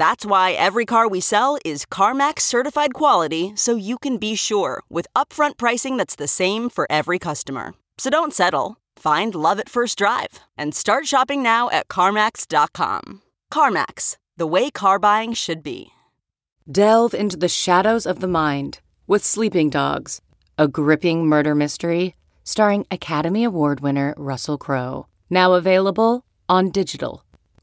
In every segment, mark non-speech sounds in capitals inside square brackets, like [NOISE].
That's why every car we sell is CarMax certified quality so you can be sure with upfront pricing that's the same for every customer. So don't settle. Find love at first drive and start shopping now at CarMax.com. CarMax, the way car buying should be. Delve into the shadows of the mind with Sleeping Dogs, a gripping murder mystery starring Academy Award winner Russell Crowe. Now available on digital.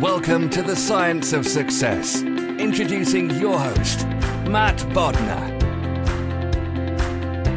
Welcome to the Science of Success. Introducing your host, Matt Bodnar.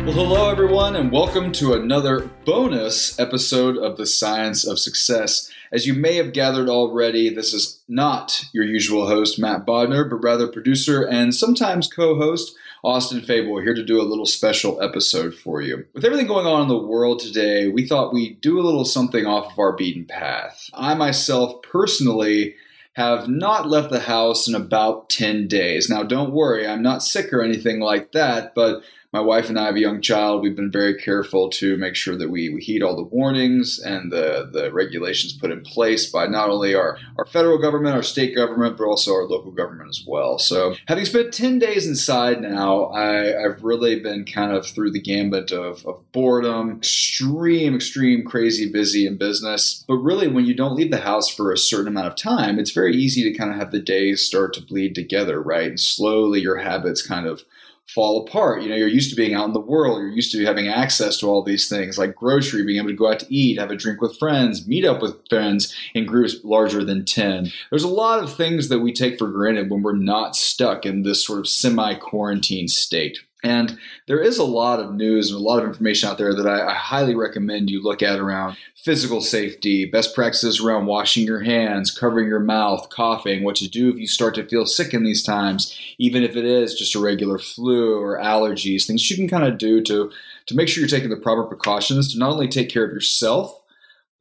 Well, hello, everyone, and welcome to another bonus episode of the Science of Success. As you may have gathered already, this is not your usual host, Matt Bodnar, but rather producer and sometimes co host, Austin Fabel, here to do a little special episode for you. With everything going on in the world today, we thought we'd do a little something off of our beaten path. I myself personally have not left the house in about 10 days. Now, don't worry, I'm not sick or anything like that, but my wife and I have a young child. We've been very careful to make sure that we, we heed all the warnings and the, the regulations put in place by not only our, our federal government, our state government, but also our local government as well. So, having spent 10 days inside now, I, have really been kind of through the gambit of, of boredom, extreme, extreme, crazy busy in business. But really, when you don't leave the house for a certain amount of time, it's very easy to kind of have the days start to bleed together, right? And slowly your habits kind of fall apart. You know, you're used to being out in the world, you're used to having access to all these things like grocery, being able to go out to eat, have a drink with friends, meet up with friends in groups larger than 10. There's a lot of things that we take for granted when we're not stuck in this sort of semi quarantine state. And there is a lot of news and a lot of information out there that I, I, highly recommend you look at around physical safety, best practices around washing your hands, covering your mouth, coughing, what to do if you start to feel sick in these times, even if it is just a regular flu or allergies, things you can kind of do to, to make sure you're taking the proper precautions to not only take care of yourself,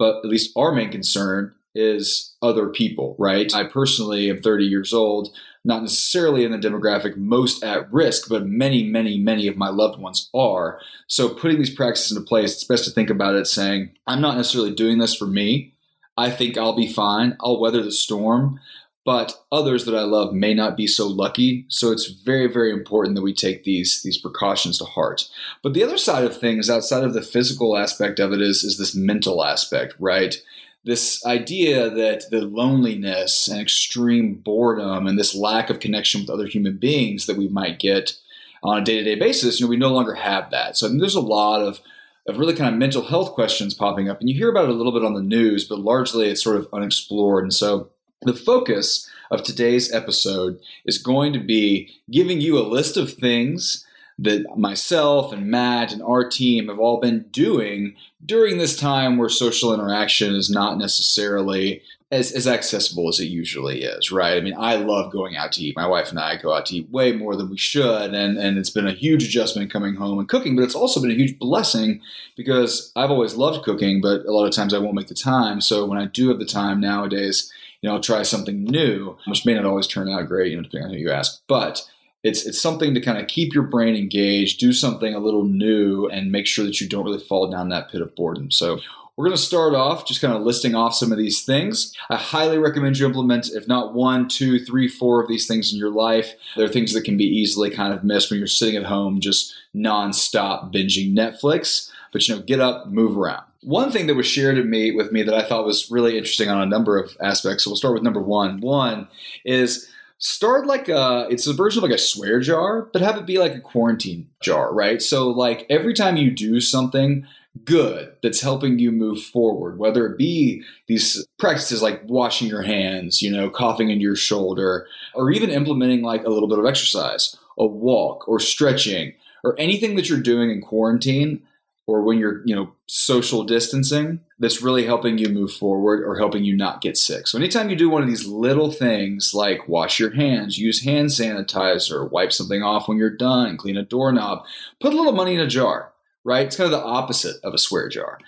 but at least our main concern is other people, right? I personally am 30 years old not necessarily in the demographic most at risk, but many, many, many of my loved ones are. So putting these practices into place, it's best to think about it saying, I'm not necessarily doing this for me. I think I'll be fine. I'll weather the storm. But others that I love may not be so lucky. So it's very, very important that we take these, these precautions to heart. But the other side of things, outside of the physical aspect of it, is, is this mental aspect, right? This idea that the loneliness and extreme boredom and this lack of connection with other human beings that we might get on a day-to-day basis, you know, we no longer have that. So I mean, there's a lot of of really kind of mental health questions popping up, and you hear about it a little bit on the news, but largely it's sort of unexplored. And so the focus of today's episode is going to be giving you a list of things that myself and Matt and our team have all been doing during this time where social interaction is not necessarily as, as accessible as it usually is, right? I mean, I love going out to eat. My wife and I go out to eat way more than we should, and, and it's been a huge adjustment coming home and cooking, but it's also been a huge blessing because I've always loved cooking, but a lot of times I won't make the time. So when I do have the time nowadays, you know, I'll try something new, which may not always turn out great, you know, depending on who you ask. But it's it's something to kind of keep your brain engaged, do something a little new, and make sure that you don't really fall down that pit of boredom. So we're going to start off just kind of listing off some of these things. I highly recommend you implement, if not one, two, three, four of these things in your life. There are things that can be easily kind of missed when you're sitting at home just nonstop binging Netflix. But you know, get up, move around. One thing that was shared to me with me that I thought was really interesting on a number of aspects. So we'll start with number one. One is start like a it's a version of like a swear jar but have it be like a quarantine jar right? So like every time you do something good that's helping you move forward whether it be these practices like washing your hands you know coughing into your shoulder or even implementing like a little bit of exercise a walk or stretching or anything that you're doing in quarantine or when you're, you know, social distancing that's really helping you move forward or helping you not get sick. So anytime you do one of these little things like wash your hands, use hand sanitizer, wipe something off when you're done, clean a doorknob, put a little money in a jar, right? It's kind of the opposite of a swear jar.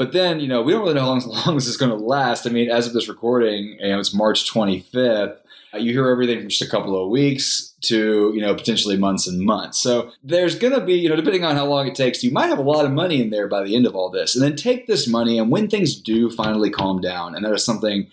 But then, you know, we don't really know how long, [LAUGHS] long this is going to last. I mean, as of this recording, you know, it's March 25th. Uh, you hear everything from just a couple of weeks to, you know, potentially months and months. So there's going to be, you know, depending on how long it takes, you might have a lot of money in there by the end of all this. And then take this money and when things do finally calm down, and that is something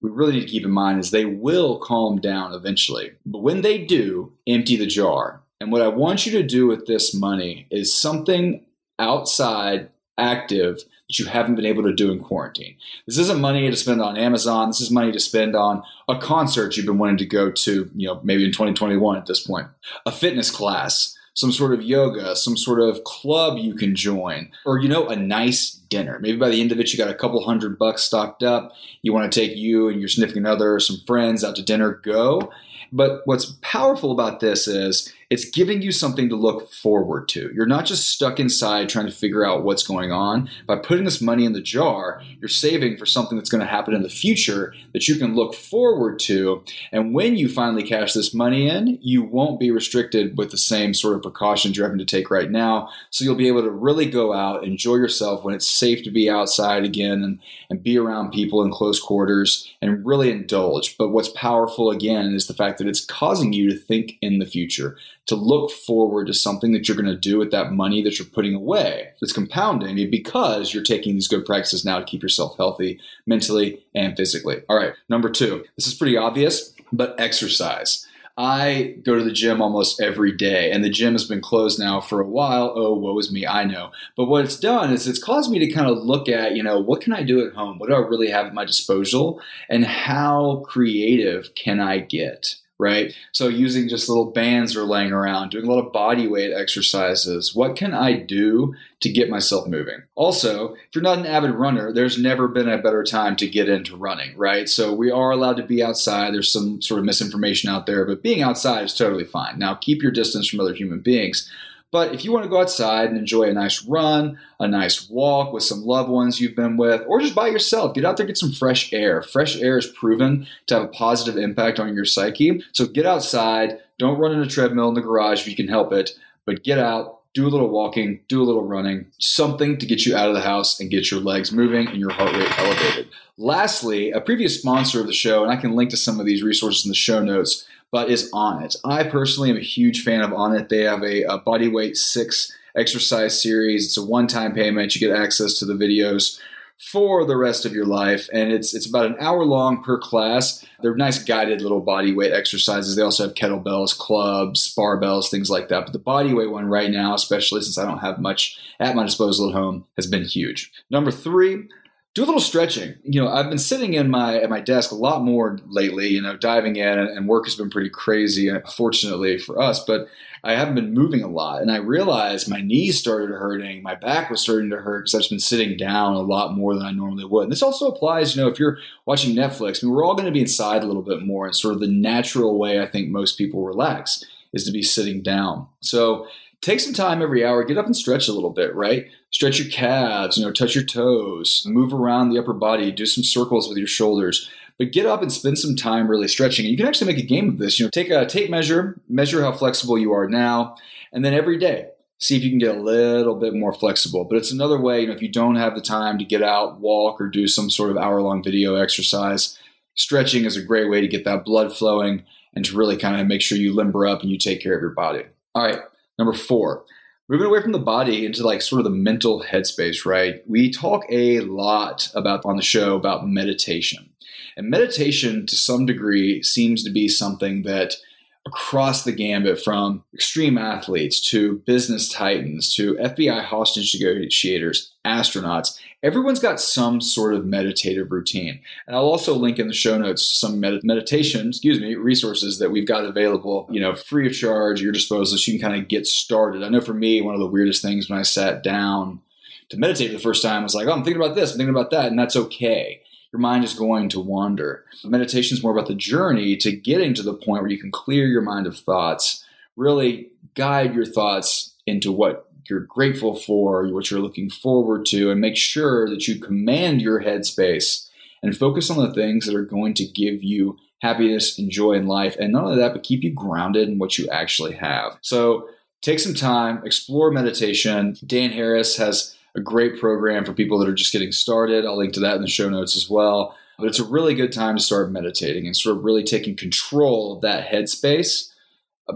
we really need to keep in mind is they will calm down eventually. But when they do, empty the jar. And what I want you to do with this money is something outside active that you haven't been able to do in quarantine. This isn't money to spend on Amazon. This is money to spend on a concert you've been wanting to go to, you know, maybe in 2021 at this point, a fitness class, some sort of yoga, some sort of club you can join, or, you know, a nice dinner. Maybe by the end of it, you got a couple hundred bucks stocked up. You want to take you and your significant other some friends out to dinner, go. But what's powerful about this is it's giving you something to look forward to. You're not just stuck inside trying to figure out what's going on. By putting this money in the jar, you're saving for something that's going to happen in the future that you can look forward to. And when you finally cash this money in, you won't be restricted with the same sort of precautions you're having to take right now. So you'll be able to really go out, enjoy yourself when it's safe to be outside again and, and be around people in close quarters and really indulge. But what's powerful again is the fact that it's causing you to think in the future to look forward to something that you're going to do with that money that you're putting away that's compounding because you're taking these good practices now to keep yourself healthy mentally and physically. All right, number two, this is pretty obvious, but exercise. I go to the gym almost every day, and the gym has been closed now for a while. Oh, woe is me, I know. But what it's done is it's caused me to kind of look at, you know, what can I do at home? What do I really have at my disposal? And how creative can I get? Right? So using just little bands or laying around, doing a lot of body weight exercises. What can I do to get myself moving? Also, if you're not an avid runner, there's never been a better time to get into running, right? So we are allowed to be outside. There's some sort of misinformation out there, but being outside is totally fine. Now, keep your distance from other human beings. But if you want to go outside and enjoy a nice run, a nice walk with some loved ones you've been with, or just by yourself, get out there, get some fresh air. Fresh air is proven to have a positive impact on your psyche. So get outside. Don't run in a treadmill in the garage if you can help it, but get out, do a little walking, do a little running, something to get you out of the house and get your legs moving and your heart rate elevated. Lastly, a previous sponsor of the show, and I can link to some of these resources in the show notes, but is Onnit. I personally am a huge fan of Onnit. They have a, a bodyweight six exercise series. It's a one-time payment. You get access to the videos for the rest of your life, and it's it's about an hour long per class. They're nice guided little body weight exercises. They also have kettlebells, clubs, barbells, things like that. But the body weight one right now, especially since I don't have much at my disposal at home, has been huge. Number three, do a little stretching. You know, I've been sitting in my at my desk a lot more lately. You know, diving in, and work has been pretty crazy, uh, fortunately for us. But I haven't been moving a lot, and I realized my knees started hurting, my back was starting to hurt because I've been sitting down a lot more than I normally would. And this also applies, you know, if you're watching Netflix. I mean, we're all going to be inside a little bit more, and sort of the natural way I think most people relax is to be sitting down. So take some time every hour, get up and stretch a little bit, right? Stretch your calves, you know, touch your toes, move around the upper body, do some circles with your shoulders. But get up and spend some time really stretching. You can actually make a game of this. You know, take a tape measure, measure how flexible you are now, and then every day, see if you can get a little bit more flexible. But it's another way, you know, if you don't have the time to get out, walk, or do some sort of hour long video exercise, stretching is a great way to get that blood flowing and to really kind of make sure you limber up and you take care of your body. All right, Number four, moving away from the body into like sort of the mental headspace, right? We talk a lot about on the show about meditation. And meditation to some degree seems to be something that across the gambit from extreme athletes to business titans to FBI hostage negotiators, astronauts, everyone's got some sort of meditative routine. And I'll also link in the show notes some med- meditation, excuse me, resources that we've got available, you know, free of charge at your disposal so you can kind of get started. I know for me, one of the weirdest things when I sat down to meditate for the first time was like, oh, I'm thinking about this, I'm thinking about that, and that's okay your mind is going to wander. Meditation is more about the journey to getting to the point where you can clear your mind of thoughts, really guide your thoughts into what you're grateful for, what you're looking forward to, and make sure that you command your headspace and focus on the things that are going to give you happiness and joy in life. And not only that, but keep you grounded in what you actually have. So take some time, explore meditation. Dan Harris has a great program for people that are just getting started. I'll link to that in the show notes as well. But it's a really good time to start meditating and sort of really taking control of that headspace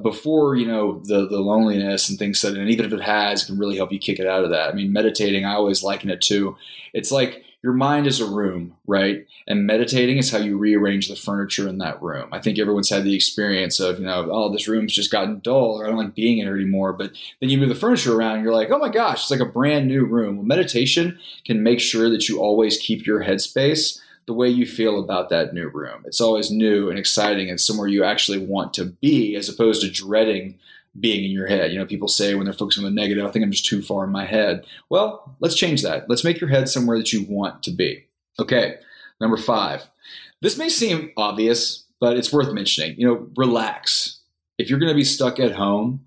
before you know the the loneliness and things that and even if it has it can really help you kick it out of that i mean meditating i always liken it to it's like your mind is a room, right? And meditating is how you rearrange the furniture in that room. I think everyone's had the experience of, you know, oh, this room's just gotten dull or I don't like being in it anymore. But then you move the furniture around you're like, oh my gosh, it's like a brand new room. Meditation can make sure that you always keep your headspace the way you feel about that new room. It's always new and exciting and somewhere you actually want to be as opposed to dreading being in your head. You know, people say when they're focusing on the negative, I think I'm just too far in my head. Well, let's change that. Let's make your head somewhere that you want to be. Okay, number five. This may seem obvious, but it's worth mentioning. You know, relax. If you're going to be stuck at home,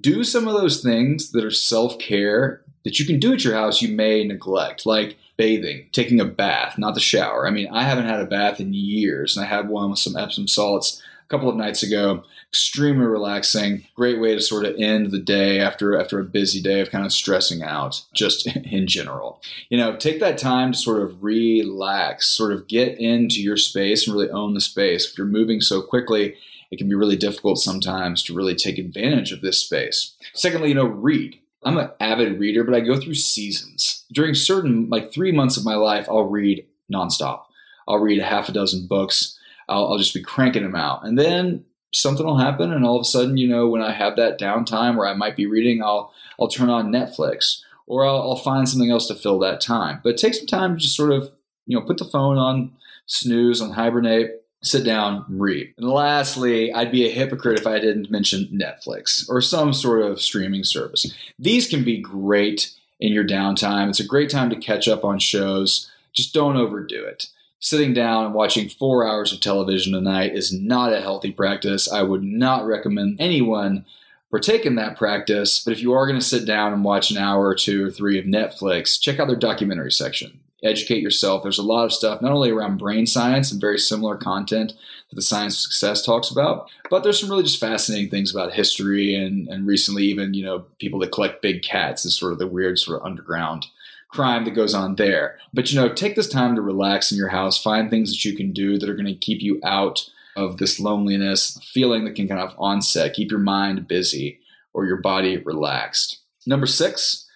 do some of those things that are self care that you can do at your house you may neglect, like bathing, taking a bath, not the shower. I mean, I haven't had a bath in years, and I had one with some Epsom salts a couple of nights ago extremely relaxing. Great way to sort of end the day after after a busy day of kind of stressing out, just [LAUGHS] in general. You know, take that time to sort of relax, sort of get into your space and really own the space. If you're moving so quickly, it can be really difficult sometimes to really take advantage of this space. Secondly, you know, read. I'm an avid reader, but I go through seasons. During certain, like three months of my life, I'll read nonstop. I'll read a half a dozen books. I'll, I'll, just be cranking them out. And then something will happen and all of a sudden you know when i have that downtime where i might be reading i'll i'll turn on netflix or I'll, I'll, find something else to fill that time but take some time to just sort of you know put the phone on snooze on hibernate sit down read and lastly i'd be a hypocrite if i didn't mention netflix or some sort of streaming service these can be great in your downtime it's a great time to catch up on shows just don't overdo it sitting down and watching four hours of television a night is not a healthy practice. I would not recommend anyone partake in that practice. But if you are going to sit down and watch an hour or two or three of Netflix, check out their documentary section. Educate yourself. There's a lot of stuff, not only around brain science and very similar content that the Science of Success talks about, but there's some really just fascinating things about history and, and recently even, you know, people that collect big cats is sort of the weird sort of underground crime that goes on there. But you know, take this time to relax in your house, find things that you can do that are going to keep you out of this loneliness feeling that can kind of onset. Keep your mind busy or your body relaxed. Number six,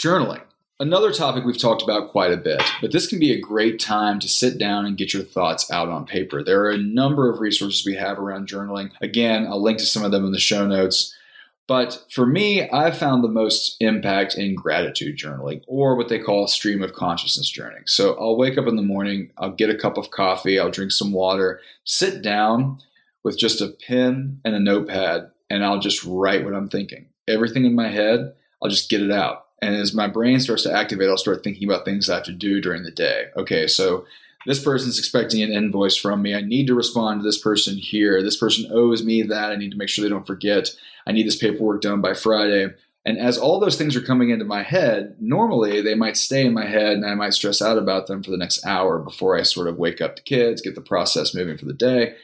journaling. Another topic we've talked about quite a bit, but this can be a great time to sit down and get your thoughts out on paper. There are a number of resources we have around journaling. Again, I'll link to some of them in the show notes. But for me, I've found the most impact in gratitude journaling or what they call stream of consciousness journaling. So I'll wake up in the morning, I'll get a cup of coffee, I'll drink some water, sit down with just a pen and a notepad, and I'll just write what I'm thinking. Everything in my head, I'll just get it out. And as my brain starts to activate, I'll start thinking about things I have to do during the day. Okay, so this person's expecting an invoice from me. I need to respond to this person here. This person owes me that. I need to make sure they don't forget. I need this paperwork done by Friday. And as all those things are coming into my head, normally they might stay in my head and I might stress out about them for the next hour before I sort of wake up the kids, get the process moving for the day.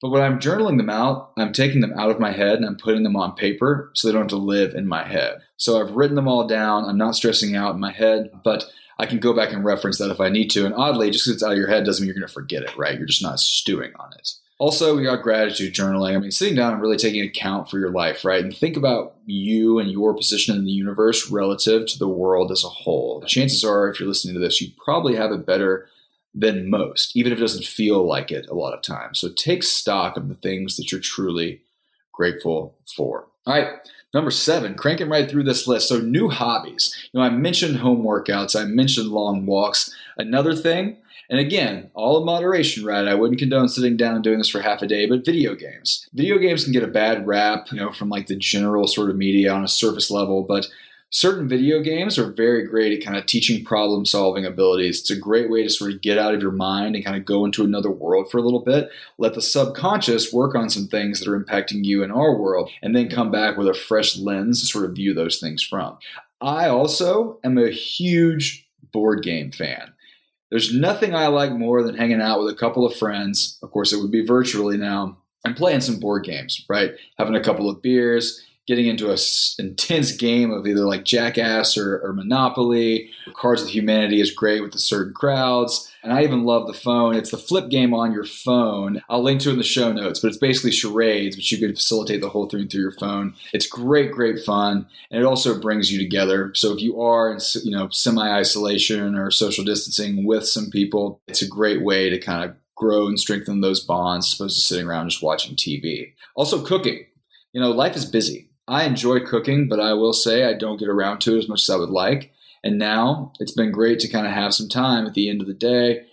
But when I'm journaling them out, I'm taking them out of my head and I'm putting them on paper so they don't have to live in my head. So I've written them all down. I'm not stressing out in my head, but I can go back and reference that if I need to. And oddly, just because it's out of your head doesn't mean you're going to forget it, right? You're just not stewing on it. Also, we got gratitude journaling. I mean, sitting down and really taking account for your life, right? And think about you and your position in the universe relative to the world as a whole. Chances are, if you're listening to this, you probably have it better than most, even if it doesn't feel like it a lot of times. So take stock of the things that you're truly grateful for. All right. Number seven, cranking right through this list. So, new hobbies. You know, I mentioned home workouts, I mentioned long walks. Another thing, and again, all in moderation, right? I wouldn't condone sitting down and doing this for half a day, but video games. Video games can get a bad rap, you know, from like the general sort of media on a surface level, but certain video games are very great at kind of teaching problem solving abilities. It's a great way to sort of get out of your mind and kind of go into another world for a little bit. Let the subconscious work on some things that are impacting you in our world, and then come back with a fresh lens to sort of view those things from. I also am a huge board game fan. There's nothing I like more than hanging out with a couple of friends. Of course, it would be virtually now and playing some board games, right? Having a couple of beers, getting into a intense game of either like Jackass or, or Monopoly. Cards of Humanity is great with the certain crowds. And I even love the phone. It's the flip game on your phone. I'll link to it in the show notes, but it's basically charades, but you can facilitate the whole thing through your phone. It's great, great fun, and it also brings you together. So if you are in you know semi isolation or social distancing with some people, it's a great way to kind of grow and strengthen those bonds, as opposed to sitting around just watching TV. Also, cooking. You know, life is busy. I enjoy cooking, but I will say I don't get around to it as much as I would like. And now it's been great to kind of have some time at the end of the day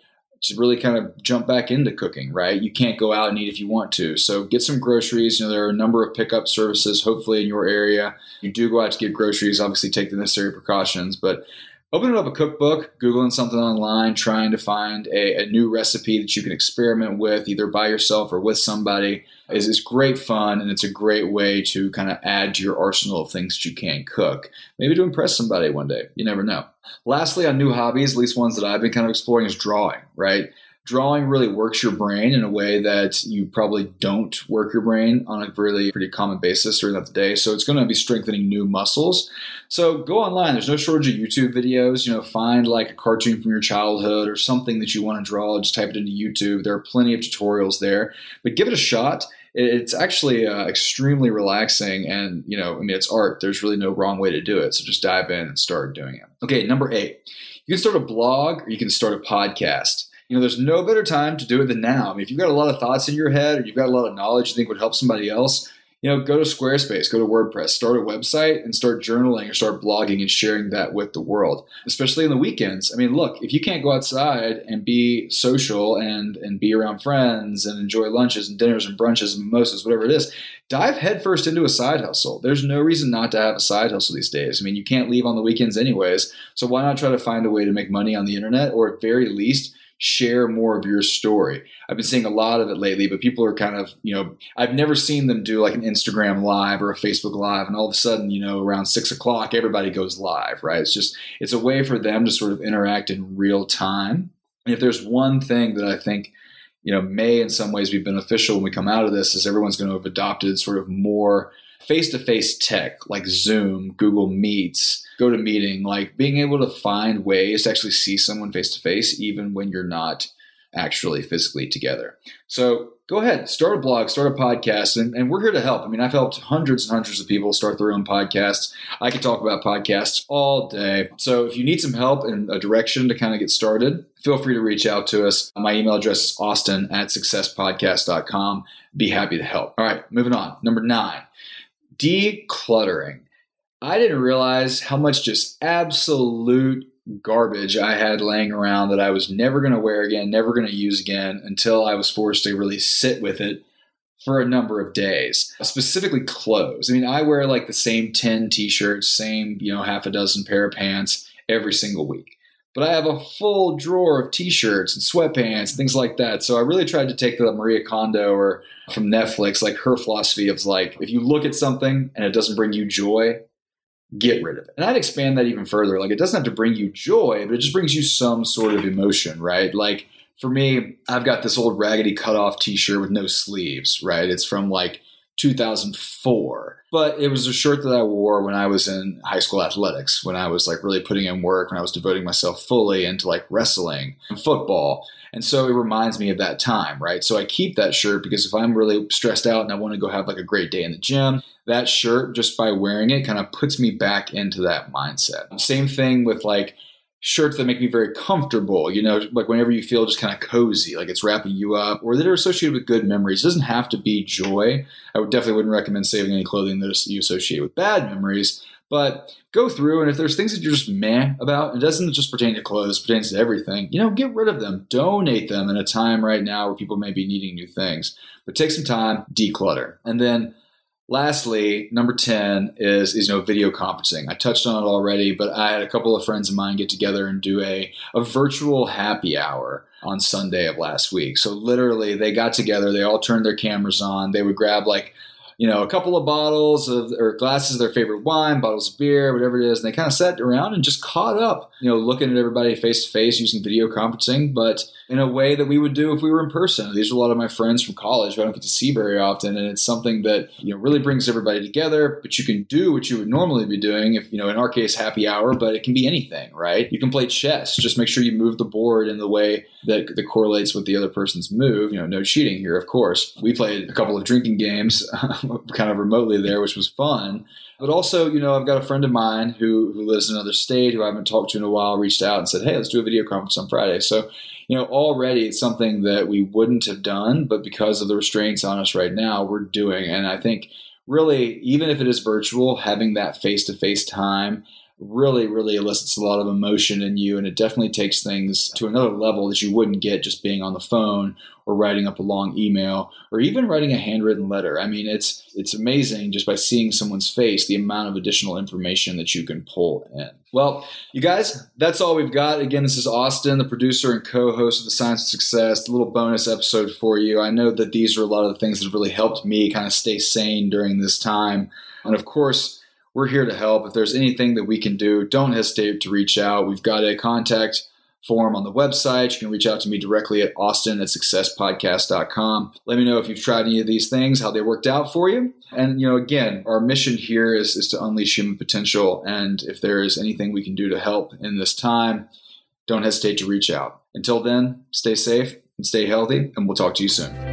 to really kind of jump back into cooking, right? You can't go out and eat if you want to. So get some groceries. You know, there are a number of pickup services, hopefully in your area. You do go out to get groceries, obviously take the necessary precautions, but opening up a cookbook, Googling something online, trying to find a, a, new recipe that you can experiment with, either by yourself or with somebody, is, is great fun. And it's a great way to kind of add to your arsenal of things that you can cook. Maybe to impress somebody one day. You never know. Lastly, on new hobbies, at least ones that I've been kind of exploring, is drawing, right? Drawing really works your brain in a way that you probably don't work your brain on a really pretty common basis during the day. So it's going to be strengthening new muscles. So go online. There's no shortage of YouTube videos. You know, find like a cartoon from your childhood or something that you want to draw. Just type it into YouTube. There are plenty of tutorials there, but give it a shot. It's actually uh, extremely relaxing, and you know, I mean, it's art. There's really no wrong way to do it. So just dive in and start doing it. Okay, number eight. You can start a blog or you can start a podcast you know, there's no better time to do it than now. I mean, if you've got a lot of thoughts in your head or you've got a lot of knowledge you think would help somebody else, you know, go to Squarespace, go to WordPress, start a website and start journaling or start blogging and sharing that with the world, especially in the weekends. I mean, look, if you can't go outside and be social and, and be around friends and enjoy lunches and dinners and brunches and mimosas, whatever it is, dive headfirst into a side hustle. There's no reason not to have a side hustle these days. I mean, you can't leave on the weekends anyways. So why not try to find a way to make money on the internet or at very least, share more of your story. I've been seeing a lot of it lately, but people are kind of, you know, I've never seen them do like an Instagram live or a Facebook live, and all of a sudden, you know, around six o'clock, everybody goes live, right? It's just, it's a way for them to sort of interact in real time. And if there's one thing that I think, you know, may in some ways be beneficial when we come out of this, is everyone's going to have adopted sort of more face to face tech like Zoom, Google Meets, GoToMeeting, like being able to find ways to actually see someone face to face, even when you're not actually physically together. So go ahead, start a blog, start a podcast, and, and, we're here to help. I mean, I've helped hundreds and hundreds of people start their own podcasts. I could talk about podcasts all day. So if you need some help and a direction to kind of get started, feel free to reach out to us. My email address is austin at successpodcast.com. Be happy to help. All right, moving on. Number nine decluttering. I didn't realize how much just absolute garbage I had laying around that I was never going to wear again, never going to use again until I was forced to really sit with it for a number of days. Specifically clothes. I mean, I wear like the same 10 t-shirts, same, you know, half a dozen pair of pants every single week but I have a full drawer of t-shirts and sweatpants, and things like that. So I really tried to take the Maria Kondo or from Netflix, like her philosophy of like, if you look at something and it doesn't bring you joy, get rid of it. And I'd expand that even further. Like it doesn't have to bring you joy, but it just brings you some sort of emotion, right? Like for me, I've got this old raggedy cut off t-shirt with no sleeves, right? It's from like 2004. But it was a shirt that I wore when I was in high school athletics, when I was like really putting in work, when I was devoting myself fully into like wrestling and football. And so it reminds me of that time, right? So I keep that shirt because if I'm really stressed out and I want to go have like a great day in the gym, that shirt, just by wearing it, kind of puts me back into that mindset. Same thing with like, shirts that make me very comfortable, you know, like whenever you feel just kind of cozy, like it's wrapping you up, or that are associated with good memories. It doesn't have to be joy. I would definitely wouldn't recommend saving any clothing that you associate with bad memories. But go through, and if there's things that you're just meh about, it doesn't just pertain to clothes, it pertains to everything, you know, get rid of them. Donate them in a time right now where people may be needing new things. But take some time, declutter. And then Lastly, number 10 is, is you know video conferencing. I touched on it already, but I had a couple of friends of mine get together and do a, a virtual happy hour on Sunday of last week. So literally they got together, they all turned their cameras on, they would grab like you know, a couple of bottles of or glasses of their favorite wine, bottles of beer, whatever it is, and they kind of sat around and just caught up, you know, looking at everybody face to face using video conferencing, but in a way that we would do if we were in person. These are a lot of my friends from college who I don't get to see very often, and it's something that you know really brings everybody together. But you can do what you would normally be doing, if you know, in our case, happy hour, but it can be anything, right? You can play chess. Just make sure you move the board in the way that, that correlates with the other person's move. You know, no cheating here, of course. We played a couple of drinking games. [LAUGHS] [LAUGHS] kind of remotely there, which was fun. But also, you know, I've got a friend of mine who, who lives in another state who I haven't talked to in a while, reached out and said, hey, let's do a video conference on Friday. So, you know, already it's something that we wouldn't have done, but because of the restraints on us right now, we're doing. And I think really, even if it is virtual, having that face to face time really, really elicits a lot of emotion in you. And it definitely takes things to another level that you wouldn't get just being on the phone or writing up a long email or even writing a handwritten letter. I mean, it's it's amazing just by seeing someone's face the amount of additional information that you can pull in. Well, you guys, that's all we've got. Again, this is Austin, the producer and co-host of the Science of Success. A little bonus episode for you. I know that these are a lot of the things that have really helped me kind of stay sane during this time. And of course, we're here to help. If there's anything that we can do, don't hesitate to reach out. We've got a contact form on the website. You can reach out to me directly at austin at successpodcast.com. Let me know if you've tried any of these things, how they worked out for you. And, you know, again, our mission here is, is to unleash human potential. And if there is anything we can do to help in this time, don't hesitate to reach out. Until then, stay safe and stay healthy, and we'll talk to you soon.